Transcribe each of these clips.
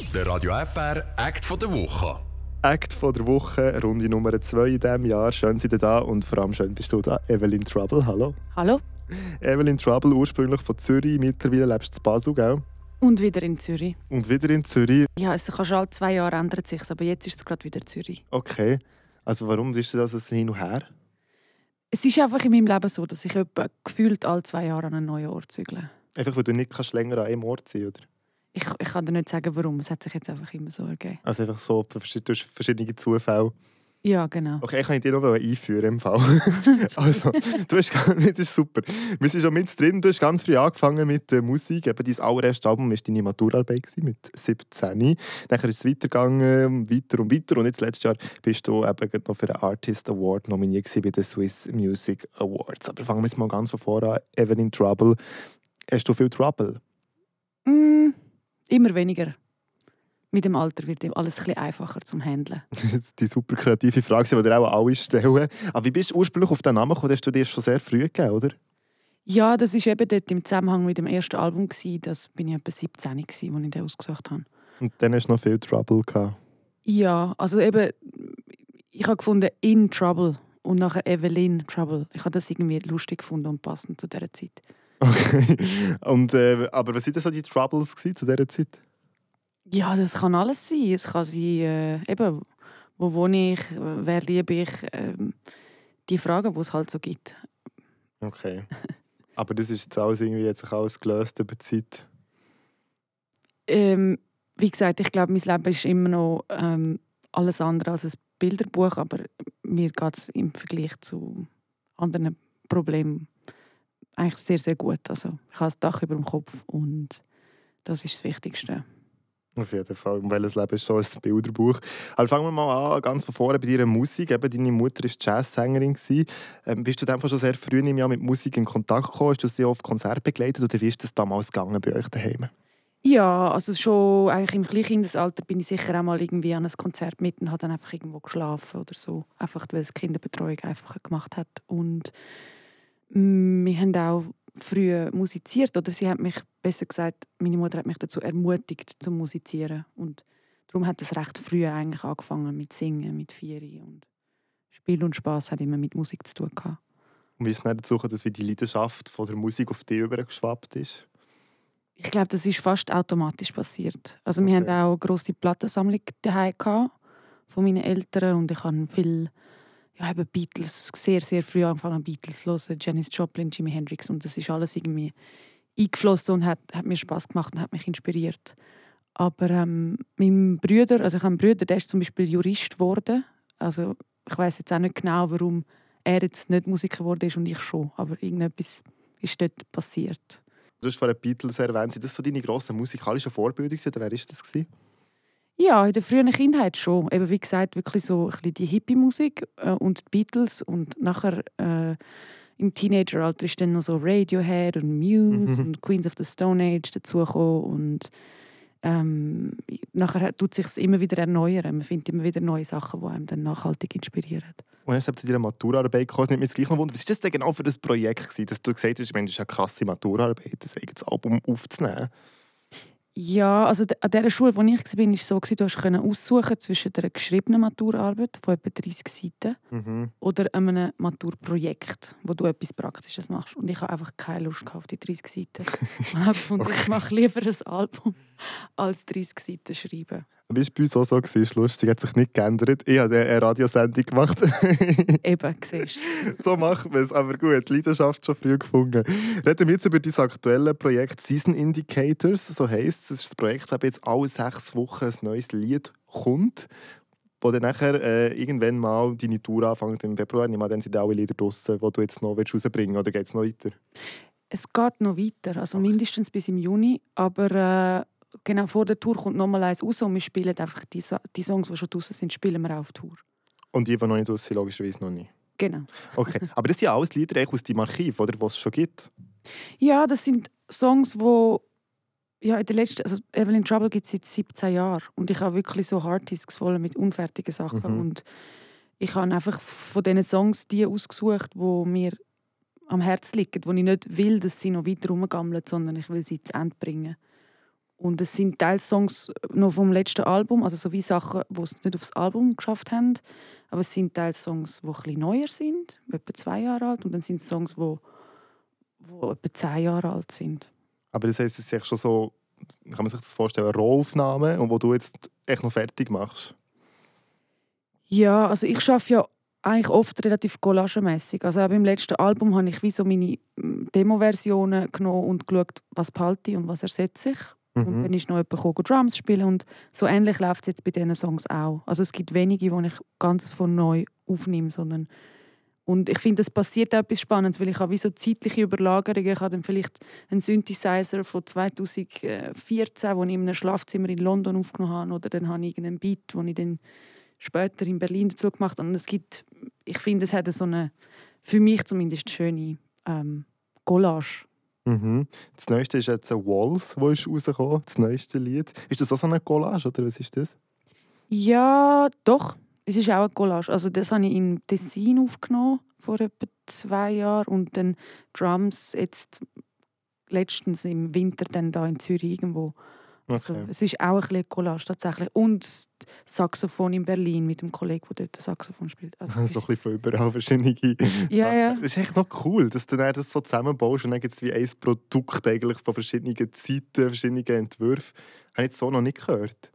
Der Radio FR Act von der Woche. Act von der Woche, Runde Nummer 2 in diesem Jahr. Schön, sind ihr da und vor allem schön bist du da. Evelyn Trouble, hallo. Hallo. Evelyn Trouble, ursprünglich von Zürich, mittlerweile lebst du in Basel, gell? Und wieder in Zürich. Und wieder in Zürich. Ja, es kann schon alle zwei Jahre ändert sich, aber jetzt ist es gerade wieder Zürich. Okay. Also warum ist das also hin und her? Es ist einfach in meinem Leben so, dass ich gefühlt alle zwei Jahre an einen neuen Ort zügle. Einfach weil du nicht kannst länger an einem Ort sein oder? Ich, ich kann dir nicht sagen, warum. Es hat sich jetzt einfach immer so ergeben. Also einfach so durch verschiedene Zufälle. Ja, genau. Okay, ich kann dich noch einführen im Fall. also, du hast, das ist super. Wir sind schon mit drin. Du hast ganz früh angefangen mit der Musik. Eben dein allererstes Album war deine Maturarbeit mit 17. Dann ist es weitergegangen, weiter und weiter. Und jetzt letztes Jahr bist du eben noch für den Artist Award nominiert bei den Swiss Music Awards. Aber fangen wir jetzt mal ganz von vorne an. Evelyn Trouble. Hast du viel Trouble? Mm, immer weniger mit dem Alter wird alles ein einfacher zum Handeln. Das ist die super kreative Frage, die dir auch alle stellen. Aber wie bist du ursprünglich auf den Namen gekommen? Hast du dir schon sehr früh gegeben, oder? Ja, das war eben dort im Zusammenhang mit dem ersten Album. Das bin ich etwa 17, als ich den ausgesucht habe. Und dann hast du noch viel Trouble gehabt? Ja, also eben, ich habe gefunden «In Trouble» und nachher «Evelyn Trouble». Ich habe das irgendwie lustig gefunden und passend zu dieser Zeit. Okay. Und, äh, aber was waren so die Troubles zu dieser Zeit? Ja, das kann alles sein. Es kann sein, äh, eben, wo wohne ich, wer liebe ich, äh, die Fragen, die es halt so gibt. Okay. Aber das ist jetzt alles irgendwie jetzt alles gelöst über die Zeit? Ähm, wie gesagt, ich glaube, mein Leben ist immer noch ähm, alles andere als ein Bilderbuch, aber mir geht es im Vergleich zu anderen Problemen eigentlich sehr, sehr gut. Also ich habe das Dach über dem Kopf und das ist das Wichtigste. Auf jeden Fall. Welches Leben ist schon ein Bilderbuch. Aber fangen wir mal an, ganz von vorne bei deiner Musik. Eben, deine Mutter war Jazzsängerin. Ähm, bist du dann schon sehr früh im Jahr mit Musik in Kontakt gekommen? Hast du sie auf Konzerte begleitet oder wie ist das damals gegangen bei euch daheim? Ja, also schon eigentlich im Kleinkindesalter bin ich sicher auch mal irgendwie an ein Konzert mit und habe dann einfach irgendwo geschlafen oder so. Einfach, weil es Kinderbetreuung einfacher gemacht hat. Und wir haben auch früh musiziert oder sie hat mich, besser gesagt, meine Mutter hat mich dazu ermutigt zum Musizieren und darum hat es recht früh eigentlich angefangen mit Singen, mit Vieri und Spiel und Spaß hat immer mit Musik zu tun gehabt. Und wie ist es nicht dazu, dass wie die Leidenschaft von der Musik auf dich übergeschwappt ist? Ich glaube, das ist fast automatisch passiert. Also okay. wir haben auch eine grosse Plattensammlung daheim von meinen Eltern und ich habe viel ja, eben Beatles, sehr, sehr früh angefangen Beatles zu hören, Janis Joplin, Jimi Hendrix und das ist alles irgendwie eingeflossen und hat, hat mir Spaß gemacht und hat mich inspiriert. Aber ähm, mein Bruder, also ich habe einen Bruder, der ist zum Beispiel Jurist geworden. Also ich weiß jetzt auch nicht genau, warum er jetzt nicht Musiker geworden ist und ich schon, aber irgendetwas ist dort passiert. Du hast vorhin Beatles erwähnt. Sind das so deine grossen musikalischen Vorbilder oder wer war das? Ja, in der frühen Kindheit schon. Eben wie gesagt, wirklich so ein bisschen die Hippie-Musik äh, und die Beatles und nachher äh, im Teenageralter ist dann noch so Radiohead und Muse mhm. und Queens of the Stone Age dazugekommen und ähm, nachher tut sich immer wieder erneuern. Man findet immer wieder neue Sachen, die einem dann nachhaltig inspirieren. Und jetzt habt ihr zu deiner Maturarbeit gekommen. Nimmt mich jetzt gleich noch Wunder, was war das denn genau für ein Projekt, gewesen, dass du gesagt hast, ich meine, das ist eine krasse Maturarbeit, das eigenes Album aufzunehmen? Ja, also an der Schule, wo ich war, war es so, du konntest aussuchen zwischen einer geschriebenen Maturarbeit von etwa 30 Seiten mhm. oder einem Maturprojekt, wo du etwas Praktisches machst. Und ich habe einfach keine Lust auf die 30 Seiten. Und okay. ich mache lieber ein Album als 30 Seiten schreiben. Wie war bei uns auch so? Ist lustig, hat sich nicht geändert. Ich habe eine Radiosendung gemacht. Eben, siehst So machen wir es, aber gut, die Leidenschaft schon früh gefunden. Reden wir jetzt über dein aktuelle Projekt Season Indicators, so heisst es. Es ist das Projekt, das jetzt alle sechs Wochen ein neues Lied kommt wo dann nachher äh, irgendwann mal deine Tour anfängt im Februar. Ich meine, dann sind alle Lieder draussen, die du jetzt noch rausbringen willst. Oder geht es noch weiter? Es geht noch weiter, also okay. mindestens bis im Juni. Aber äh, genau vor der Tour kommt nochmal eins raus und wir spielen einfach die, die Songs, die schon draußen sind, spielen wir auch auf Tour. Und die, die noch nicht draußen sind, logischerweise noch nicht? Genau. Okay, aber das sind ja alles Lieder aus deinem Archiv, oder, was es schon gibt? Ja, das sind Songs, die ja, in der letzten, also Evelyn Trouble gibt es seit 17 Jahren und ich habe wirklich so Hardisks voll mit unfertigen Sachen mhm. und ich habe einfach von diesen Songs die ausgesucht, wo mir am Herzen liegen, wo ich nicht will, dass sie noch weiter rumgammeln, sondern ich will sie zu Ende bringen. Und es sind Teilsongs noch vom letzten Album, also so wie Sachen, die es nicht aufs Album geschafft haben. Aber es sind Teilsongs, die etwas neuer sind, etwa zwei Jahre alt. Und dann sind es Songs, die, etwa zehn Jahre alt sind. Aber das heisst, es ist schon so, kann man sich das vorstellen, Rohaufnahmen, und wo du jetzt echt noch fertig machst? Ja, also ich arbeite ja eigentlich oft relativ collagemässig. Also auch beim letzten Album habe ich wie so meine mm, Demo-Versionen genommen und geschaut, was behalte ich und was ersetze ich. Mhm. Und dann ist noch jemand gekommen, Drums spielen und so ähnlich läuft es jetzt bei diesen Songs auch. Also es gibt wenige, die ich ganz von neu aufnehme, sondern und ich finde, es passiert auch etwas Spannendes, weil ich habe wie so zeitliche Überlagerungen. Ich habe dann vielleicht einen Synthesizer von 2014, den ich in einem Schlafzimmer in London aufgenommen habe, oder dann habe ich irgendeinen Beat, den ich dann später in Berlin dazu gemacht habe. Und es gibt, ich finde, es hat so eine, für mich zumindest, schöne ähm, Collage. Mhm. Das neueste ist jetzt Walls, wo ist rausgekommen, das neueste Lied. Ist das auch so eine Collage oder was ist das? Ja, doch. Es ist auch eine Collage. Also das habe ich in Tessin aufgenommen vor etwa zwei Jahren und dann Drums jetzt letztens im Winter dann da in Zürich irgendwo. Also, es ist auch ein bisschen Collage tatsächlich. Und Saxophon in Berlin mit dem Kollegen, der dort Saxophon spielt. Also, das ist doch ein bisschen von überall verschiedene ja, ja. Das ist echt noch cool, dass du das so zusammenbaust und dann gibt es wie ein Produkt eigentlich von verschiedenen Zeiten, verschiedenen Entwürfen. Das habe ich jetzt so noch nicht gehört.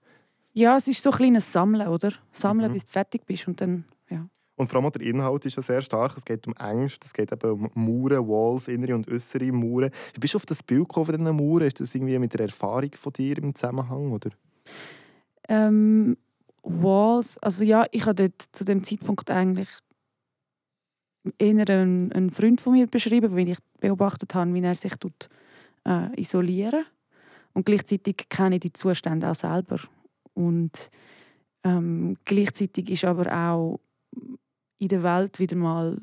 Ja, es ist so ein kleines Sammeln, oder? Sammeln, mhm. bis du fertig bist und dann, ja. Und vor allem der Inhalt ist ja sehr stark. Es geht um Ängste, es geht eben um Mauern, Walls, innere und äußere Mauern. Wie bist du auf das Bild gekommen von diesen Mauern? Ist das irgendwie mit der Erfahrung von dir im Zusammenhang, oder? Ähm, Walls, also ja, ich habe dort zu dem Zeitpunkt eigentlich eher einen, einen Freund von mir beschrieben, weil ich beobachtet habe, wie er sich tut, äh, isolieren und gleichzeitig kenne ich die Zustände auch selber und ähm, gleichzeitig ist aber auch in der Welt wieder mal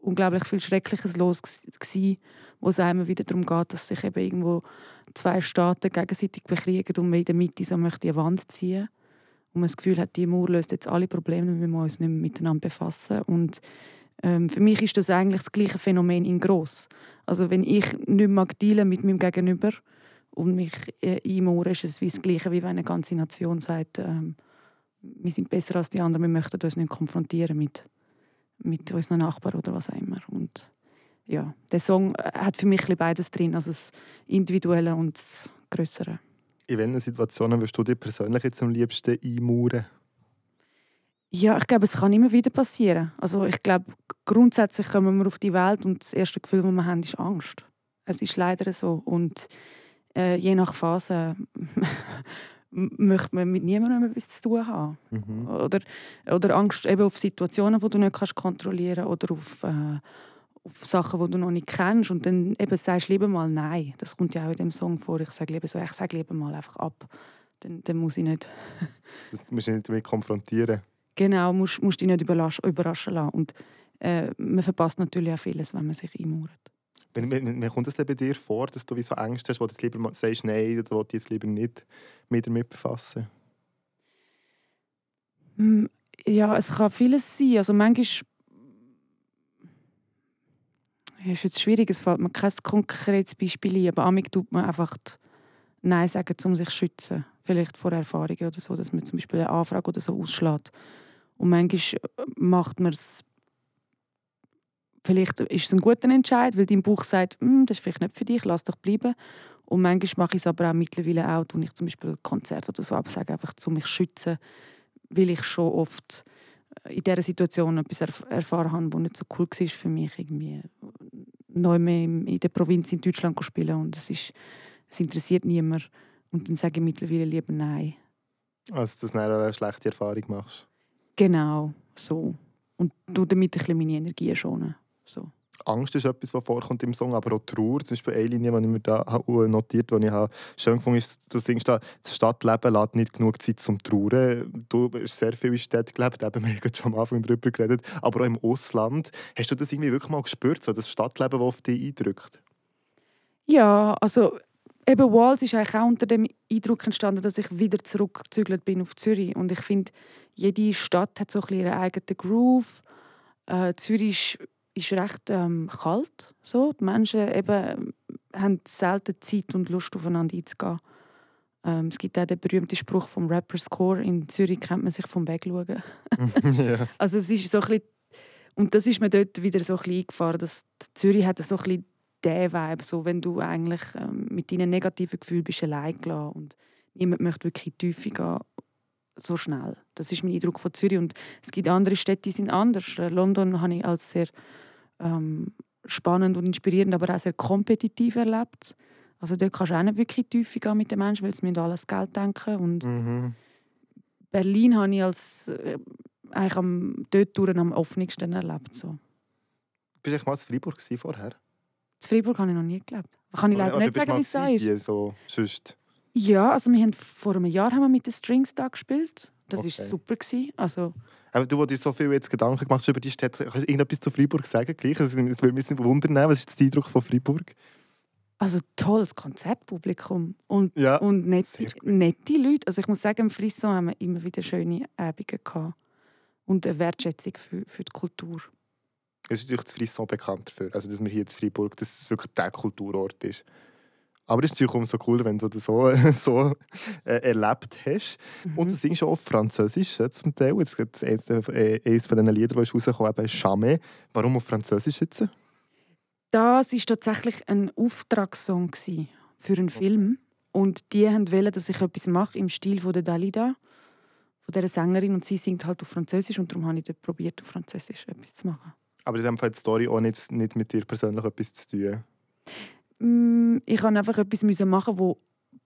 unglaublich viel Schreckliches los gewesen, wo es einem wieder darum geht, dass sich eben irgendwo zwei Staaten gegenseitig bekriegen und man in der Mitte so möchte eine Wand ziehen und man das Gefühl hat, die Mauer löst jetzt alle Probleme, wir müssen uns nicht mehr miteinander befassen und ähm, für mich ist das eigentlich das gleiche Phänomen in gross. Also wenn ich nicht mag dealen mit meinem Gegenüber und mich äh, einmauern, ist es wie das Gleiche, wie wenn eine ganze Nation sagt, ähm, wir sind besser als die anderen, wir möchten uns nicht konfrontieren mit, mit unseren Nachbarn oder was auch immer. Und ja, der Song äh, hat für mich beides drin, also das Individuelle und das Größere. In welchen Situationen würdest du dir persönlich jetzt am liebsten einmauern? Ja, ich glaube, es kann immer wieder passieren. Also ich glaube, grundsätzlich kommen wir auf die Welt und das erste Gefühl, das wir haben, ist Angst. Es ist leider so. Und äh, je nach Phase möchte man mit niemandem etwas zu tun haben. Mhm. Oder, oder Angst eben auf Situationen, die du nicht kannst kontrollieren kannst oder auf, äh, auf Sachen, die du noch nicht kennst. Und dann eben sagst du lieber mal Nein. Das kommt ja auch in dem Song vor. Ich sage lieber so, ich sage lieber mal einfach ab. Dann, dann muss ich nicht... du musst dich nicht damit konfrontieren. Genau, musst, musst dich nicht überraschen lassen. Und äh, man verpasst natürlich auch vieles, wenn man sich einmauert. Wie kommt es bei dir vor, dass du wie so Angst hast, wo du lieber sagst, nein, oder wo du jetzt lieber nicht mit damit befassen? Hm, ja, es kann vieles sein. Also manchmal ist jetzt schwierig, es fällt mir kein konkretes Beispiel ein, aber amig tut man einfach Nein sagen, um sich zu schützen. Vielleicht vor Erfahrungen oder so, dass man zum Beispiel eine Anfrage oder so ausschlägt. Und manchmal macht man es vielleicht ist es ein guter Entscheid, weil dein Buch sagt, hm, das ist vielleicht nicht für dich, lass doch bleiben. Und manchmal mache ich es aber auch mittlerweile auch, wenn ich zum Beispiel Konzerte oder so absage, einfach um mich zu schützen, weil ich schon oft äh, in dieser Situation etwas erf erfahren habe, das nicht so cool war für mich. Irgendwie neu mehr in der Provinz in Deutschland zu spielen und es, ist, es interessiert niemand. Und dann sage ich mittlerweile lieber Nein. Also, dass du eine schlechte Erfahrung machst? Genau, so. Und du damit ein bisschen meine Energie schonen. So. Angst ist etwas, was vorkommt im Song, aber auch Trauer. Zum Beispiel eine Linie, die ich mir da notiert habe, die ich schön gefunden ist, du singst da, das Stadtleben lässt nicht genug Zeit zum Trauern. Du hast sehr viel in Städten gelebt, eben, wir haben schon am Anfang darüber geredet, aber auch im Ausland. Hast du das irgendwie wirklich mal gespürt, so das Stadtleben, das auf dich eindrückt? Ja, also eben Walls ist eigentlich auch unter dem Eindruck entstanden, dass ich wieder zurückgezügelt bin auf Zürich. Und ich finde, jede Stadt hat so ein bisschen ihren eigenen Groove. Äh, Zürich ist ist recht ähm, kalt. So. Die Menschen eben, haben selten Zeit und Lust, aufeinander einzugehen. Ähm, es gibt auch den berühmten Spruch vom Rapper Score, in Zürich kennt man sich vom Wegschauen. ja. Also es ist so ein bisschen, und das ist mir dort wieder so ein bisschen eingefahren, dass Zürich hat so ein bisschen den Vibe, so wenn du eigentlich ähm, mit deinen negativen Gefühlen bist allein gelassen und niemand möchte wirklich in die Tiefe gehen, so schnell. Das ist mein Eindruck von Zürich und es gibt andere Städte, die sind anders. Äh, London habe ich als sehr ähm, spannend und inspirierend, aber auch sehr kompetitiv erlebt. Also dort kannst du auch nicht wirklich Tiefe gehen mit den Menschen, weil sie müssen alles Geld denken und Mhm. Berlin habe ich als äh, eigentlich am, dort durch am offensten erlebt. So. Bist du mal in Freiburg vorher? In Freiburg habe ich noch nie gelebt. Kann ich leider nicht sagen, wie es hier, so, sonst? Ja, also wir haben vor einem Jahr haben wir mit den Strings da gespielt. Das war Okay. super. Gewesen. Also, Aber du, wo dir so viel jetzt Gedanken gemacht hast über die Stadt, kannst du irgendetwas zu Freiburg sagen? Gleich? Also, es würde mich wundern, was ist der Eindruck von Freiburg? also tolles Konzertpublikum und, Ja, und nette, nette Leute. Also ich muss sagen, im Frisson haben wir immer wieder schöne Abende gehabt. Und eine Wertschätzung für, für die Kultur. Es ist natürlich das Frisson bekannt dafür, also dass wir hier in Freiburg, dass es wirklich der Kulturort ist. Aber es ist natürlich umso cooler, wenn du das so, so äh, erlebt hast. Und du Mhm. singst auch auf Französisch äh, zum Teil. Jetzt gibt es eines, äh, eines von diesen Liedern, die rausgekommen ist, «Jamais». Warum auf Französisch jetzt? Das war tatsächlich ein Auftragssong für einen Film. Und die wollten, dass ich etwas mache im Stil von der Dalida, von dieser Sängerin. Und sie singt halt auf Französisch und darum habe ich probiert, auf Französisch etwas zu machen. Aber in dem Fall hat die Story auch nicht, nicht mit dir persönlich etwas zu tun. Mm, Ich musste einfach etwas müssen machen, wo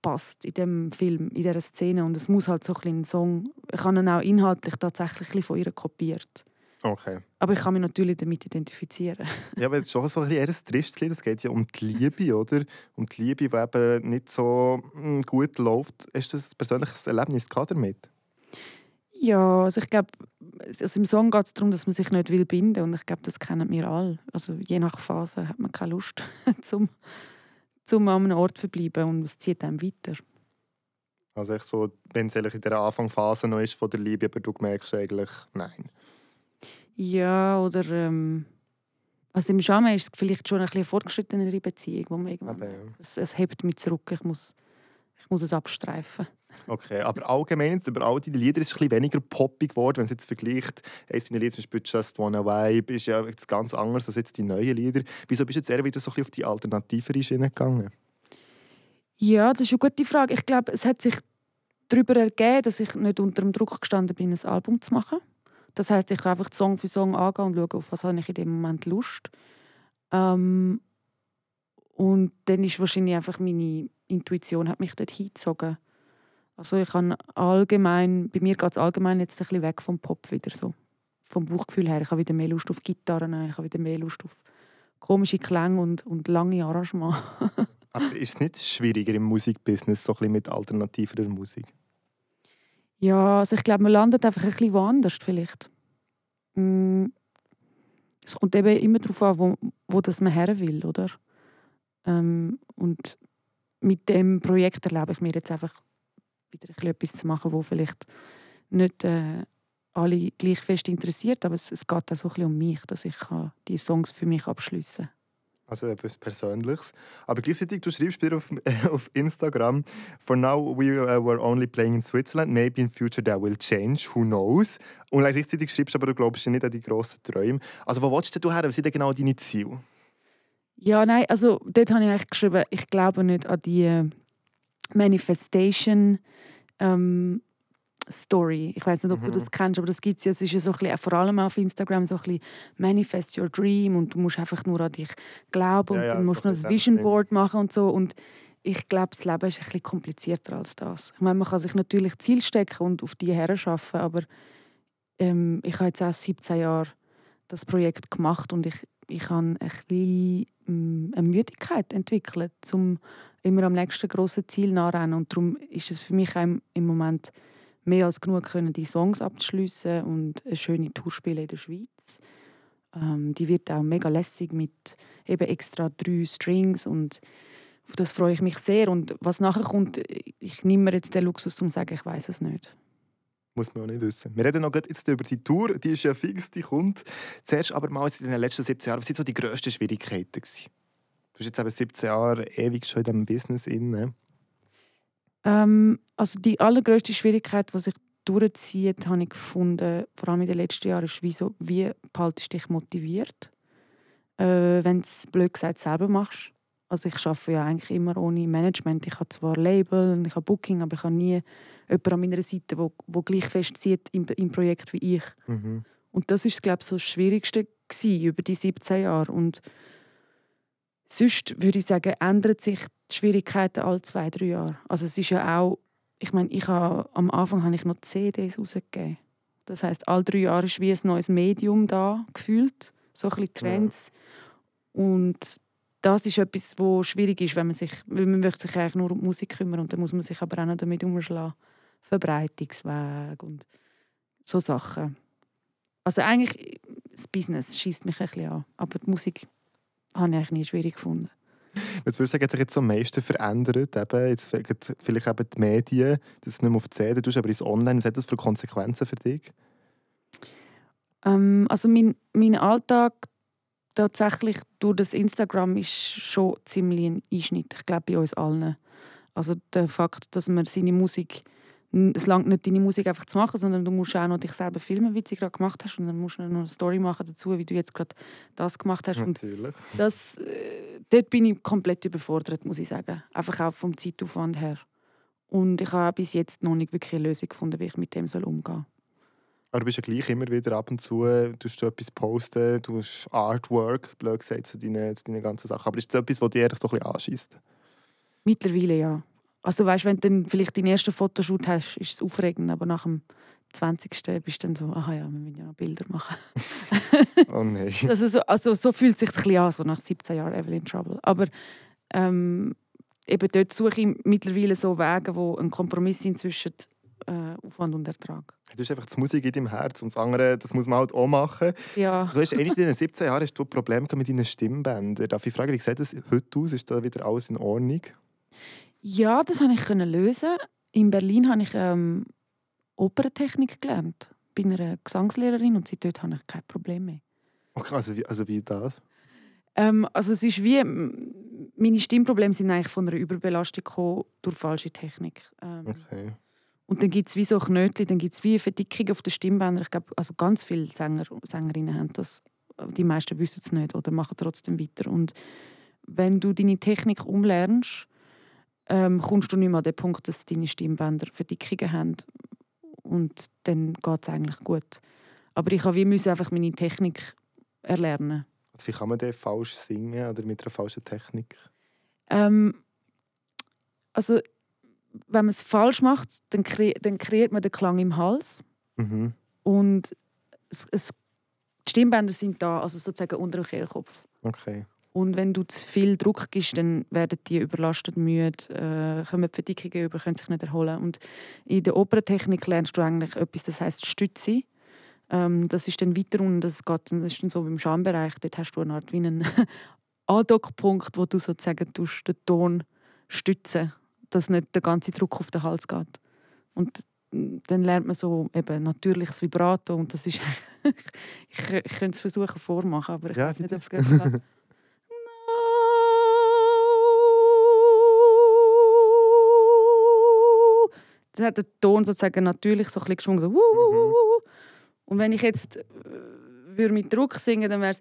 passt in dem Film, in dieser Szene. Und es muss halt so ein, Song. Ich habe ihn auch inhaltlich tatsächlich von ihr kopiert. Okay. Aber ich kann mich natürlich damit identifizieren. Ja, aber es ist schon so ein, eher ein tristes Lied. Es geht ja um die Liebe, oder? Um die Liebe, die eben nicht so mm, gut läuft. Hast du ein persönliches Erlebnis gehabt damit? Ja, also ich glaube, also im Song geht es darum, dass man sich nicht will binden und ich glaube, das kennen wir alle. Also je nach Phase hat man keine Lust, zum, zum an einem Ort zu verbleiben und es zieht einem weiter. Also so, wenn es eigentlich in der Anfangsphase noch ist von der Liebe, aber du merkst eigentlich, nein. Ja, oder ähm, also im Schamen ist es vielleicht schon ein bisschen eine fortgeschrittenere Beziehung, wo man irgendwann, Aber, ja. es, es hebt mich zurück, ich muss, ich muss es abstreifen. Okay, aber allgemein über all diese Lieder ist es ein weniger poppig geworden, wenn man es jetzt vergleicht. Eines deiner Lieder, zum Beispiel «Just Wanna Vibe», ist ja jetzt ganz anders als jetzt die neuen Lieder. Wieso bist du jetzt eher wieder so auf die alternativere Schiene gegangen? Ja, das ist eine gute Frage. Ich glaube, es hat sich darüber ergeben, dass ich nicht unter dem Druck gestanden bin, ein Album zu machen. Das heißt, ich kann einfach Song für Song angehen und schauen, auf was habe ich in dem Moment Lust. Ähm, und dann ist wahrscheinlich einfach meine Intuition hat mich dort hingezogen. Also ich kann allgemein, bei mir geht es allgemein jetzt ein bisschen weg vom Pop wieder so. Vom Bauchgefühl her. Ich habe wieder mehr Lust auf Gitarren, ich habe wieder mehr Lust auf komische Klänge und, und lange Arrangements. Aber ist es nicht schwieriger im Musikbusiness, so ein bisschen mit alternativer Musik? Ja, also ich glaube, man landet einfach ein bisschen woanders vielleicht. Mm, Es kommt eben immer darauf an, wo, wo das man her will, oder? Ähm, und mit dem Projekt erlaube ich mir jetzt einfach wieder ein etwas zu machen, wo vielleicht nicht äh, alle gleich fest interessiert, aber es, es geht auch so ein bisschen um mich, dass ich die Songs für mich abschliessen kann. Also etwas Persönliches. Aber gleichzeitig, du schreibst wieder auf, auf Instagram, «For now we uh, were only playing in Switzerland. Maybe in future that will change. Who knows?» Und gleichzeitig schreibst du aber, du glaubst ja nicht an die grossen Träume. Also wo willst du her? Was sind denn genau deine Ziele? Ja, nein, also dort habe ich eigentlich geschrieben, ich glaube nicht an die äh, Manifestation ähm, Story. Ich weiß nicht, ob du Mhm. das kennst, aber das gibt es ja. Es ist ja so ein bisschen, vor allem auf Instagram so ein bisschen Manifest your dream und du musst einfach nur an dich glauben Ja, und ja, dann musst du noch ein Vision. Board machen und so. Und ich glaube, das Leben ist ein bisschen komplizierter als das. Ich meine, man kann sich natürlich Ziel stecken und auf die herarbeiten, aber ähm, ich habe jetzt auch 17 Jahre das Projekt gemacht und ich, ich habe ein bisschen, ähm, eine Müdigkeit entwickelt, um immer am nächsten grossen Ziel nachrennen. Und darum ist es für mich im, Moment mehr als genug, können, die Songs abzuschliessen und eine schöne Tour spielen in der Schweiz. Ähm, die wird auch mega lässig mit eben extra drei Strings und auf das freue ich mich sehr. Und was nachher kommt, ich nehme mir jetzt den Luxus, um zu sagen, ich weiß es nicht. Muss man auch nicht wissen. Wir reden noch jetzt über die Tour. Die ist ja fix, die kommt. Zuerst aber mal in den letzten 17 Jahren, was waren so die grössten Schwierigkeiten? Gewesen? Du bist jetzt eben 17 Jahre ewig schon in diesem Business inne. Ähm, also die allergrößte Schwierigkeit, die sich durchzieht, habe ich gefunden, vor allem in den letzten Jahren, ist, wie, so, wie behaltest du dich motiviert, äh, wenn du es blöd gesagt selber machst. Also ich arbeite ja eigentlich immer ohne Management. Ich habe zwar Label und ich habe Booking, aber ich habe nie jemanden an meiner Seite, der, der gleich fest zieht im, im Projekt wie ich. Mhm. Und das ist, glaube ich, so das Schwierigste gewesen, über die 17 Jahre. Und sonst würde ich sagen, ändern sich die Schwierigkeiten alle zwei, drei Jahre. Also es ist ja auch, ich meine, ich habe, am Anfang habe ich noch CDs rausgegeben. Das heißt, alle drei Jahre ist wie ein neues Medium da gefühlt, so ein bisschen Trends. Ja. Und das ist etwas, wo schwierig ist, wenn man sich, weil man möchte sich eigentlich nur um die Musik kümmern und dann muss man sich aber auch noch damit umschlagen. Verbreitungsweg und so Sachen. Also eigentlich, das Business schießt mich ein bisschen an, aber die Musik habe ich eigentlich nie schwierig gefunden. Was würdest du sagen, hat sich jetzt am meisten verändert? Eben, jetzt vielleicht eben die Medien, dass du nicht mehr auf die CD tust, aber ins Online. Was hat das für Konsequenzen für dich? Ähm, also mein, mein Alltag tatsächlich durch das Instagram ist schon ziemlich ein Einschnitt. Ich glaube, bei uns allen. Also der Fakt, dass man seine Musik es langt nicht, deine Musik einfach zu machen, sondern du musst auch noch dich selber filmen, wie du sie gerade gemacht hast. Und dann musst du noch eine Story machen dazu, wie du jetzt gerade das gemacht hast. Natürlich. Und das, äh, dort bin ich komplett überfordert, muss ich sagen. Einfach auch vom Zeitaufwand her. Und ich habe bis jetzt noch nicht wirklich eine Lösung gefunden, wie ich mit dem soll umgehen soll. Aber du bist ja gleich immer wieder ab und zu, du du etwas posten, du hast Artwork, blöd gesagt, zu deinen, zu deinen ganzen Sachen. Aber ist das etwas, was dich so ein bisschen anschießt? Mittlerweile ja. Also weißt, wenn du dann vielleicht deinen ersten Fotoshoot hast, ist es aufregend, aber nach dem 20. bist du dann so, aha ja, wir müssen ja noch Bilder machen. oh nein. Also so, also so fühlt es sich an, so nach 17 Jahren Evelyn Trouble. Aber ähm, eben dort suche ich mittlerweile so Wege, wo ein Kompromiss sind zwischen äh, Aufwand und Ertrag. Du hast einfach die Musik in deinem Herz und das andere, das muss man halt auch machen. Ja. Du hast in den 17 Jahren hast du Probleme mit deinen Stimmbändern. Darf ich fragen, wie sieht das heute aus? Ist da wieder alles in Ordnung? Ja, das konnte ich lösen. In Berlin habe ich ähm, Operntechnik gelernt. Ich bin eine Gesangslehrerin und seitdem habe ich kein Problem mehr. Okay, also wie, also wie das? Ähm, also es ist wie, meine Stimmprobleme sind eigentlich von einer Überbelastung gekommen durch falsche Technik. Ähm, okay. Und dann gibt es wie so Knötchen, dann gibt es wie eine Verdickung auf den Stimmbändern. Ich glaube, also ganz viele Sänger Sängerinnen haben das. Die meisten wissen es nicht oder machen trotzdem weiter. Und wenn du deine Technik umlernst, ähm, kommst du nicht mehr an den Punkt, dass deine Stimmbänder Verdickungen haben. Und dann geht es eigentlich gut. Aber ich musste einfach meine Technik erlernen. Also wie kann man denn falsch singen oder mit einer falschen Technik? Ähm, also, wenn man es falsch macht, dann, kre dann kreiert man den Klang im Hals. Mhm. Und es, es, die Stimmbänder sind da, also sozusagen unter dem Kehlkopf. Okay. Und wenn du zu viel Druck gibst, dann werden die überlastet, müde, äh, kommen Verdickungen über, können sich nicht erholen. Und in der Operntechnik lernst du eigentlich etwas, das heißt Stütze. Ähm, das ist dann weiter unten, das, geht, das ist dann so im Schambereich, dort hast du eine Art wie einen Andockpunkt, wo du sozusagen den Ton stützen dass nicht der ganze Druck auf den Hals geht. Und dann lernt man so eben natürliches Vibrato und das ist ich, ich könnte es versuchen vormachen, aber ich ja, weiß nicht, ob es geht. das hat der Ton sozusagen natürlich so ein bisschen geschwungen. So, mhm. Und wenn ich jetzt äh, würde mit Druck singen, dann wäre es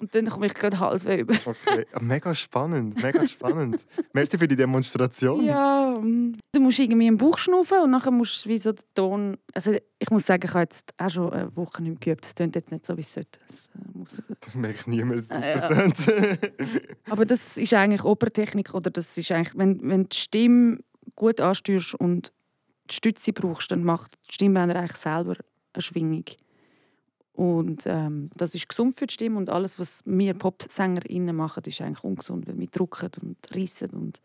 und dann komme ich gerade Halsweh über. okay, mega spannend, mega spannend. Merci für die Demonstration. Ja, mm. du musst irgendwie im Bauch schnaufen und nachher musst du wie so den Ton... Also ich muss sagen, ich habe jetzt auch schon eine Woche nicht geübt. Das klingt jetzt nicht so, wie es sollte. Das, äh, muss... das merkt niemand, dass es ah, ja. Aber das ist eigentlich Opertechnik oder das ist eigentlich, wenn, wenn die Stimme gut ansteuerst und die Stütze brauchst, dann macht die Stimmbänder eigentlich selber eine Schwingung. Und ähm, das ist gesund für die Stimme und alles, was wir PopsängerInnen machen, ist eigentlich ungesund, weil wir drucken und rissen und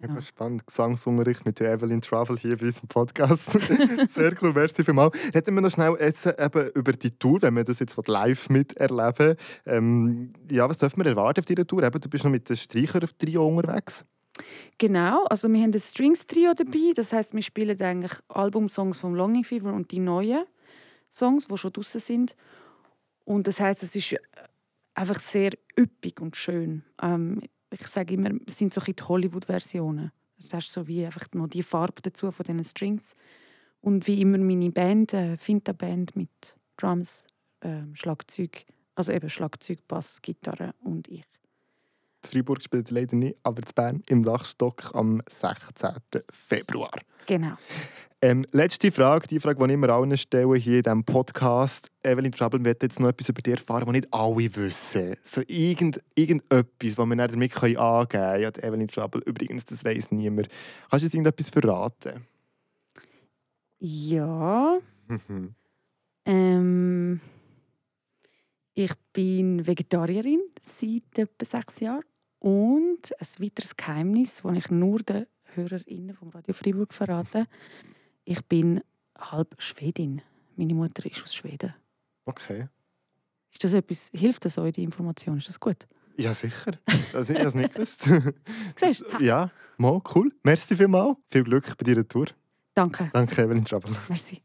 ja. Mega spannend. Gesangsunterricht mit Evelyn Travel hier bei unserem Podcast. Sehr cool, merci vielmals. Hätten wir noch schnell jetzt eben über die Tour, wenn wir das jetzt live miterleben. Ähm, ja, was dürfen wir erwarten auf dieser Tour? Eben, du bist noch mit dem Streicher-Trio unterwegs. Genau, also wir haben ein Strings-Trio dabei. Das heißt, wir spielen eigentlich Albumsongs vom Longing Fever und die neuen. Songs, die schon draußen sind. Und das heißt, es ist äh, einfach sehr üppig und schön. Ähm, ich sage immer, es sind so die Hollywood-Versionen. Das hast so wie einfach noch die Farbe dazu von diesen Strings. Und wie immer meine Band, äh, Finta-Band mit Drums, äh, Schlagzeug, also eben Schlagzeug, Bass, Gitarre und ich. Freiburg spielt leider nicht, aber in Bern im Dachstock am 16. Februar. Genau. Ähm, letzte Frage, die Frage, die ich immer allen stelle hier in diesem Podcast. Evelyn Trouble, wir jetzt noch etwas über dich erfahren, was nicht alle wissen. So irgend, irgendetwas, das wir dann damit angeben können. Ja, Evelyn Trouble, übrigens, das weiss niemand. Kannst du uns irgendetwas verraten? Ja. ähm, ich bin Vegetarierin seit etwa sechs Jahren. Und ein weiteres Geheimnis, das ich nur den HörerInnen vom Radio Freiburg verrate. Ich bin halb Schwedin. Meine Mutter ist aus Schweden. Okay. Ist das etwas, hilft das euch, die Information? Ist das gut? Ja, sicher. Also, ich habe es nicht gewusst. Siehst du? Ja, mal, cool. Merci vielmals. Viel Glück bei deiner Tour. Danke. Danke, Evelyn Trouble. Merci.